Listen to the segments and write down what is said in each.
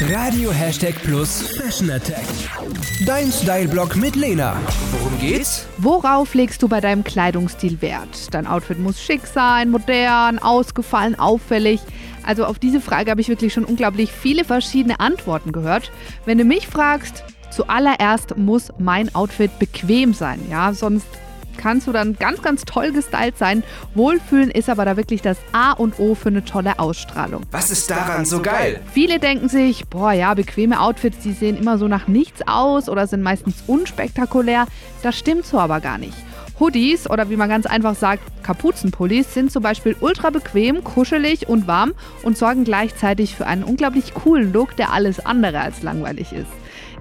Radio Hashtag Plus Fashion Attack. Dein Style-Blog mit Lena. Worum geht's? Worauf legst du bei deinem Kleidungsstil Wert? Dein Outfit muss schick sein, modern, ausgefallen, auffällig. Also auf diese Frage habe ich wirklich schon unglaublich viele verschiedene Antworten gehört. Wenn du mich fragst, zuallererst muss mein Outfit bequem sein, ja, sonst kannst du dann ganz, ganz toll gestylt sein. Wohlfühlen ist aber da wirklich das A und O für eine tolle Ausstrahlung. Was ist daran so geil? Viele denken sich, boah, ja, bequeme Outfits, die sehen immer so nach nichts aus oder sind meistens unspektakulär. Das stimmt so aber gar nicht. Hoodies oder wie man ganz einfach sagt, Kapuzenpullis sind zum Beispiel ultra bequem, kuschelig und warm und sorgen gleichzeitig für einen unglaublich coolen Look, der alles andere als langweilig ist.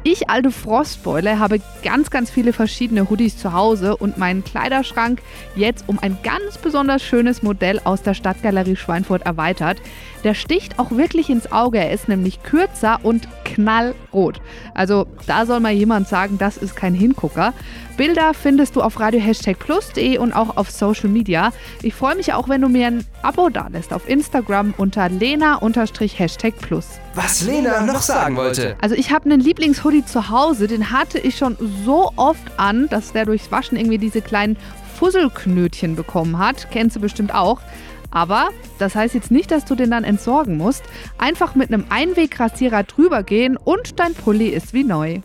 Ich, alte Frostbeule, habe ganz, ganz viele verschiedene Hoodies zu Hause und meinen Kleiderschrank jetzt um ein ganz besonders schönes Modell aus der Stadtgalerie Schweinfurt erweitert. Der sticht auch wirklich ins Auge. Er ist nämlich kürzer und knallrot. Also da soll mal jemand sagen, das ist kein Hingucker. Bilder findest du auf radio-plus.de und auch auf Social Media. Ich freue mich auch, wenn du mir ein Abo da lässt auf Instagram unter lena-plus. Was Lena noch sagen wollte. Also ich habe einen Lieblingshoodie zu Hause, den hatte ich schon so oft an, dass der durchs Waschen irgendwie diese kleinen Fusselknötchen bekommen hat. Kennst du bestimmt auch. Aber das heißt jetzt nicht, dass du den dann entsorgen musst. Einfach mit einem Einwegrasierer drüber gehen und dein Pulli ist wie neu.